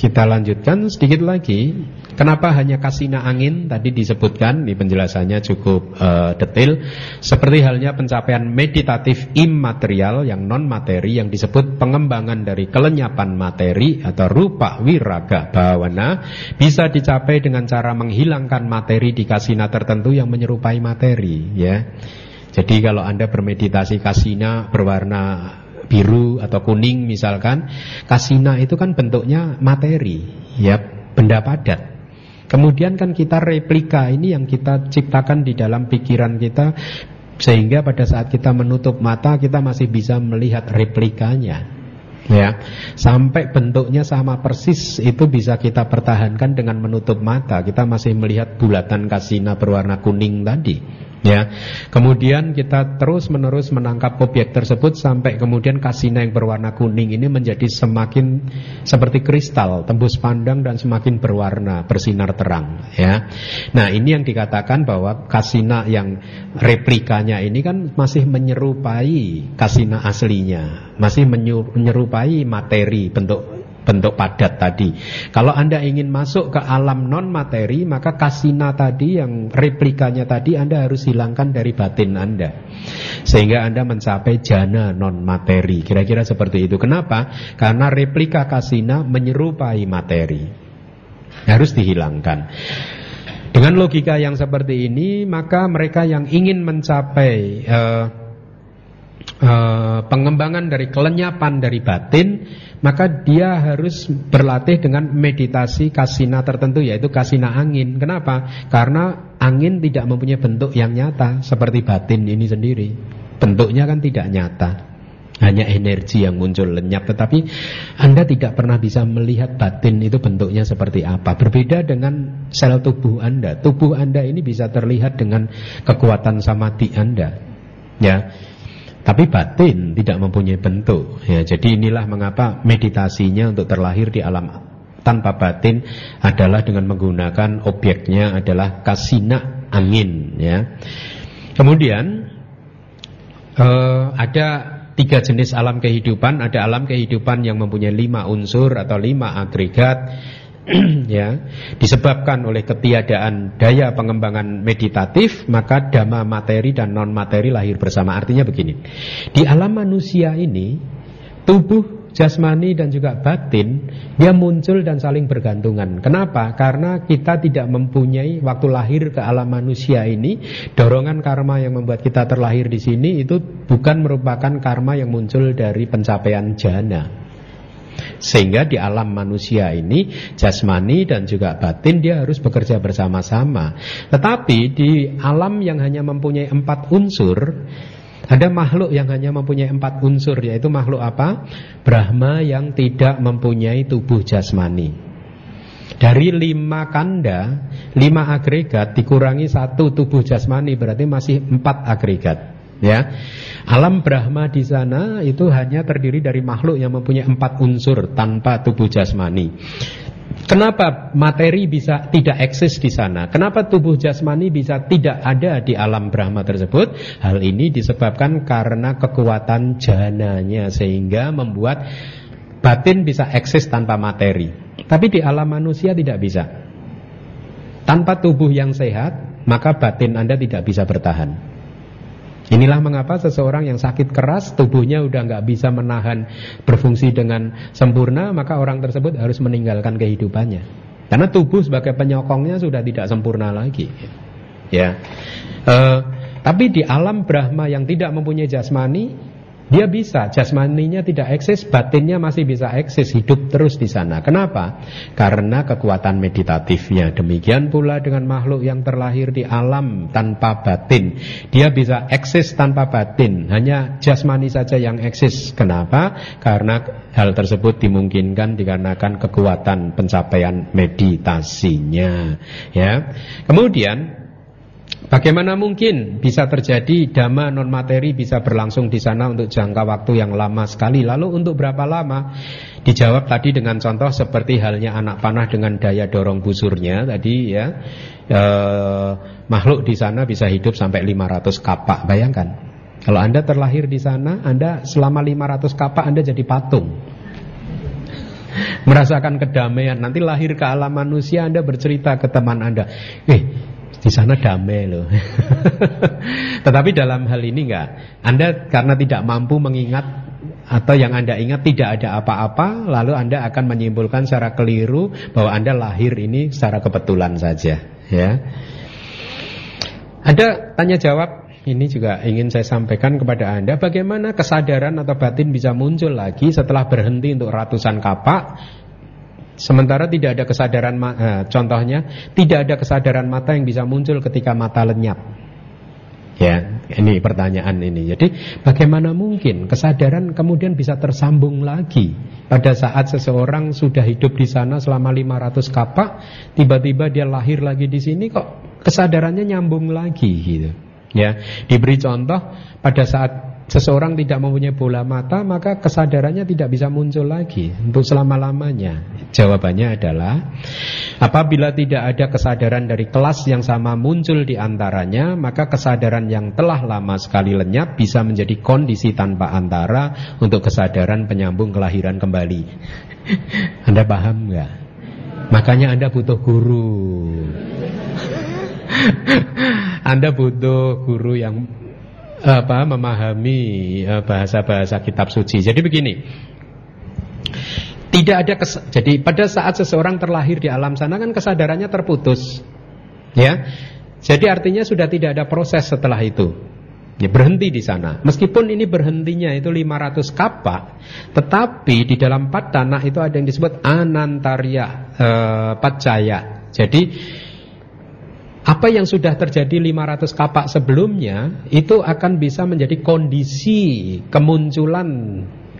kita lanjutkan sedikit lagi. Kenapa hanya kasina angin tadi disebutkan di penjelasannya cukup uh, detail. Seperti halnya pencapaian meditatif imaterial yang non materi yang disebut pengembangan dari kelenyapan materi atau rupa wiraga bawana bisa dicapai dengan cara menghilangkan materi di kasina tertentu yang menyerupai materi. Ya. Jadi kalau anda bermeditasi kasina berwarna biru atau kuning misalkan, kasina itu kan bentuknya materi, ya benda padat. Kemudian kan kita replika ini yang kita ciptakan di dalam pikiran kita sehingga pada saat kita menutup mata kita masih bisa melihat replikanya. Ya, sampai bentuknya sama persis itu bisa kita pertahankan dengan menutup mata. Kita masih melihat bulatan kasina berwarna kuning tadi. Ya, kemudian kita terus menerus menangkap objek tersebut sampai kemudian kasina yang berwarna kuning ini menjadi semakin seperti kristal, tembus pandang dan semakin berwarna, bersinar terang. Ya, nah ini yang dikatakan bahwa kasina yang replikanya ini kan masih menyerupai kasina aslinya, masih menyerupai materi bentuk bentuk padat tadi. Kalau Anda ingin masuk ke alam non materi, maka kasina tadi yang replikanya tadi Anda harus hilangkan dari batin Anda. Sehingga Anda mencapai jana non materi. Kira-kira seperti itu. Kenapa? Karena replika kasina menyerupai materi. Harus dihilangkan. Dengan logika yang seperti ini, maka mereka yang ingin mencapai uh, uh, pengembangan dari kelenyapan dari batin maka dia harus berlatih dengan meditasi kasina tertentu yaitu kasina angin. Kenapa? Karena angin tidak mempunyai bentuk yang nyata seperti batin ini sendiri. Bentuknya kan tidak nyata. Hanya energi yang muncul lenyap Tetapi Anda tidak pernah bisa melihat batin itu bentuknya seperti apa Berbeda dengan sel tubuh Anda Tubuh Anda ini bisa terlihat dengan kekuatan samadhi Anda Ya tapi batin tidak mempunyai bentuk. Ya, jadi inilah mengapa meditasinya untuk terlahir di alam tanpa batin adalah dengan menggunakan objeknya adalah kasina angin. Ya. Kemudian uh, ada tiga jenis alam kehidupan. Ada alam kehidupan yang mempunyai lima unsur atau lima agregat. [CLEARS THROAT] ya disebabkan oleh ketiadaan daya pengembangan meditatif maka dhamma materi dan non materi lahir bersama artinya begini di alam manusia ini tubuh jasmani dan juga batin dia muncul dan saling bergantungan. Kenapa? Karena kita tidak mempunyai waktu lahir ke alam manusia ini dorongan karma yang membuat kita terlahir di sini itu bukan merupakan karma yang muncul dari pencapaian jana. Sehingga di alam manusia ini jasmani dan juga batin dia harus bekerja bersama-sama. Tetapi di alam yang hanya mempunyai empat unsur ada makhluk yang hanya mempunyai empat unsur yaitu makhluk apa? Brahma yang tidak mempunyai tubuh jasmani. Dari lima kanda, lima agregat dikurangi satu tubuh jasmani berarti masih empat agregat. Ya, alam Brahma di sana itu hanya terdiri dari makhluk yang mempunyai empat unsur tanpa tubuh jasmani. Kenapa materi bisa tidak eksis di sana? Kenapa tubuh jasmani bisa tidak ada di alam Brahma tersebut? Hal ini disebabkan karena kekuatan jananya sehingga membuat batin bisa eksis tanpa materi. Tapi di alam manusia tidak bisa. Tanpa tubuh yang sehat, maka batin Anda tidak bisa bertahan. Inilah mengapa seseorang yang sakit keras tubuhnya udah nggak bisa menahan berfungsi dengan sempurna maka orang tersebut harus meninggalkan kehidupannya. Karena tubuh sebagai penyokongnya sudah tidak sempurna lagi. Ya. Uh, tapi di alam Brahma yang tidak mempunyai jasmani dia bisa, jasmaninya tidak eksis, batinnya masih bisa eksis, hidup terus di sana. Kenapa? Karena kekuatan meditatifnya. Demikian pula dengan makhluk yang terlahir di alam tanpa batin. Dia bisa eksis tanpa batin, hanya jasmani saja yang eksis. Kenapa? Karena hal tersebut dimungkinkan dikarenakan kekuatan pencapaian meditasinya. Ya. Kemudian Bagaimana mungkin bisa terjadi dhamma non materi bisa berlangsung di sana untuk jangka waktu yang lama sekali? Lalu untuk berapa lama? Dijawab tadi dengan contoh seperti halnya anak panah dengan daya dorong busurnya tadi ya. Eh, makhluk di sana bisa hidup sampai 500 kapak, bayangkan. Kalau Anda terlahir di sana, Anda selama 500 kapak Anda jadi patung merasakan kedamaian. Nanti lahir ke alam manusia Anda bercerita ke teman Anda, "Eh, di sana damai loh. [LAUGHS] Tetapi dalam hal ini enggak. Anda karena tidak mampu mengingat atau yang Anda ingat tidak ada apa-apa, lalu Anda akan menyimpulkan secara keliru bahwa Anda lahir ini secara kebetulan saja, ya. Ada tanya jawab ini juga ingin saya sampaikan kepada Anda bagaimana kesadaran atau batin bisa muncul lagi setelah berhenti untuk ratusan kapak Sementara tidak ada kesadaran eh, contohnya tidak ada kesadaran mata yang bisa muncul ketika mata lenyap. Ya, ini pertanyaan ini. Jadi bagaimana mungkin kesadaran kemudian bisa tersambung lagi pada saat seseorang sudah hidup di sana selama 500 kapak, tiba-tiba dia lahir lagi di sini kok kesadarannya nyambung lagi gitu. Ya, diberi contoh pada saat seseorang tidak mempunyai bola mata, maka kesadarannya tidak bisa muncul lagi untuk selama-lamanya. Jawabannya adalah apabila tidak ada kesadaran dari kelas yang sama muncul di antaranya, maka kesadaran yang telah lama sekali lenyap bisa menjadi kondisi tanpa antara untuk kesadaran penyambung kelahiran kembali. [LAUGHS] Anda paham nggak? Makanya Anda butuh guru. [LAUGHS] Anda butuh guru yang apa memahami eh, bahasa-bahasa kitab suci. Jadi begini. Tidak ada kes jadi pada saat seseorang terlahir di alam sana kan kesadarannya terputus. Ya. Jadi artinya sudah tidak ada proses setelah itu. Ya, berhenti di sana. Meskipun ini berhentinya itu 500 kapak, tetapi di dalam empat tanah itu ada yang disebut anantarya eh, pacaya. Jadi apa yang sudah terjadi 500 kapak sebelumnya itu akan bisa menjadi kondisi kemunculan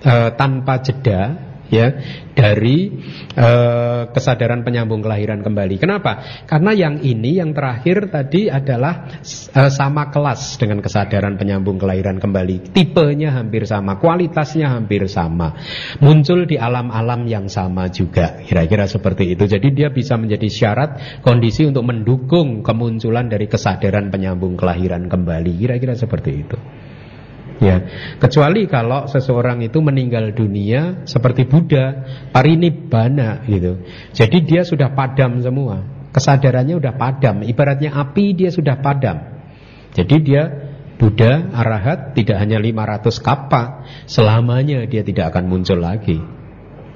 e, tanpa jeda ya dari uh, kesadaran penyambung kelahiran kembali. Kenapa? Karena yang ini yang terakhir tadi adalah uh, sama kelas dengan kesadaran penyambung kelahiran kembali. Tipenya hampir sama, kualitasnya hampir sama. Muncul di alam-alam yang sama juga. Kira-kira seperti itu. Jadi dia bisa menjadi syarat kondisi untuk mendukung kemunculan dari kesadaran penyambung kelahiran kembali. Kira-kira seperti itu. Ya, kecuali kalau seseorang itu meninggal dunia seperti Buddha, parinibbana gitu. Jadi dia sudah padam semua. Kesadarannya sudah padam, ibaratnya api dia sudah padam. Jadi dia Buddha, arahat tidak hanya 500 kapa, selamanya dia tidak akan muncul lagi.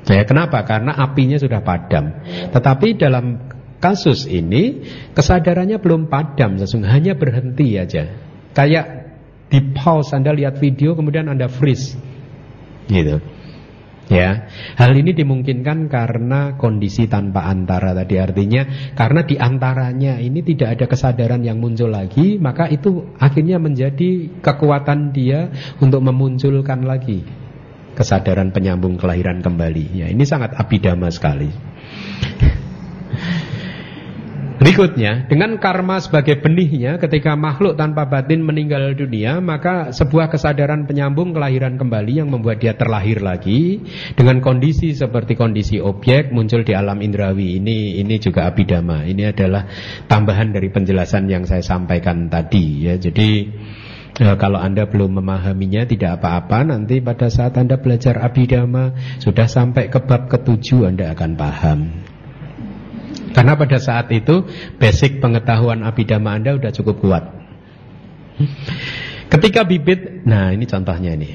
Ya, kenapa? Karena apinya sudah padam. Tetapi dalam kasus ini kesadarannya belum padam, sesungguhnya hanya berhenti aja. Kayak di pause Anda lihat video kemudian Anda freeze. Gitu. Ya, hal ini dimungkinkan karena kondisi tanpa antara tadi artinya karena di antaranya ini tidak ada kesadaran yang muncul lagi, maka itu akhirnya menjadi kekuatan dia untuk memunculkan lagi kesadaran penyambung kelahiran kembali. Ya, ini sangat abidama sekali. Berikutnya, dengan karma sebagai benihnya ketika makhluk tanpa batin meninggal dunia, maka sebuah kesadaran penyambung kelahiran kembali yang membuat dia terlahir lagi dengan kondisi seperti kondisi objek muncul di alam indrawi. Ini ini juga abidama. Ini adalah tambahan dari penjelasan yang saya sampaikan tadi ya. Jadi e, kalau Anda belum memahaminya tidak apa-apa Nanti pada saat Anda belajar abidama Sudah sampai ke bab ketujuh Anda akan paham karena pada saat itu basic pengetahuan abidama Anda sudah cukup kuat. Ketika bibit, nah ini contohnya ini.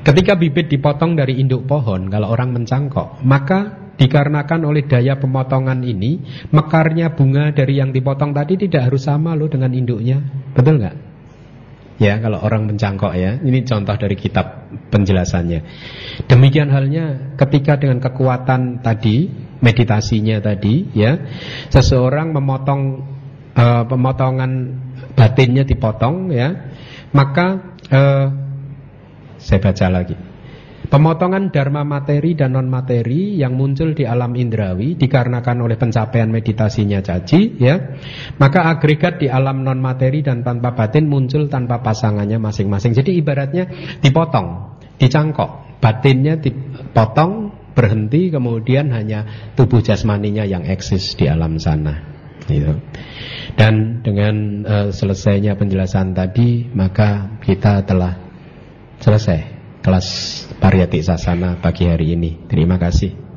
Ketika bibit dipotong dari induk pohon, kalau orang mencangkok, maka dikarenakan oleh daya pemotongan ini, mekarnya bunga dari yang dipotong tadi tidak harus sama loh dengan induknya. Betul nggak? Ya, kalau orang mencangkok ya. Ini contoh dari kitab penjelasannya. Demikian halnya ketika dengan kekuatan tadi meditasinya tadi ya seseorang memotong uh, pemotongan batinnya dipotong ya maka uh, saya baca lagi Pemotongan dharma materi dan non materi yang muncul di alam indrawi dikarenakan oleh pencapaian meditasinya caci, ya, maka agregat di alam non materi dan tanpa batin muncul tanpa pasangannya masing-masing. Jadi ibaratnya dipotong, dicangkok, batinnya dipotong, berhenti kemudian hanya tubuh jasmaninya yang eksis di alam sana gitu. Dan dengan uh, selesainya penjelasan tadi maka kita telah selesai kelas pariyati sasana pagi hari ini. Terima kasih.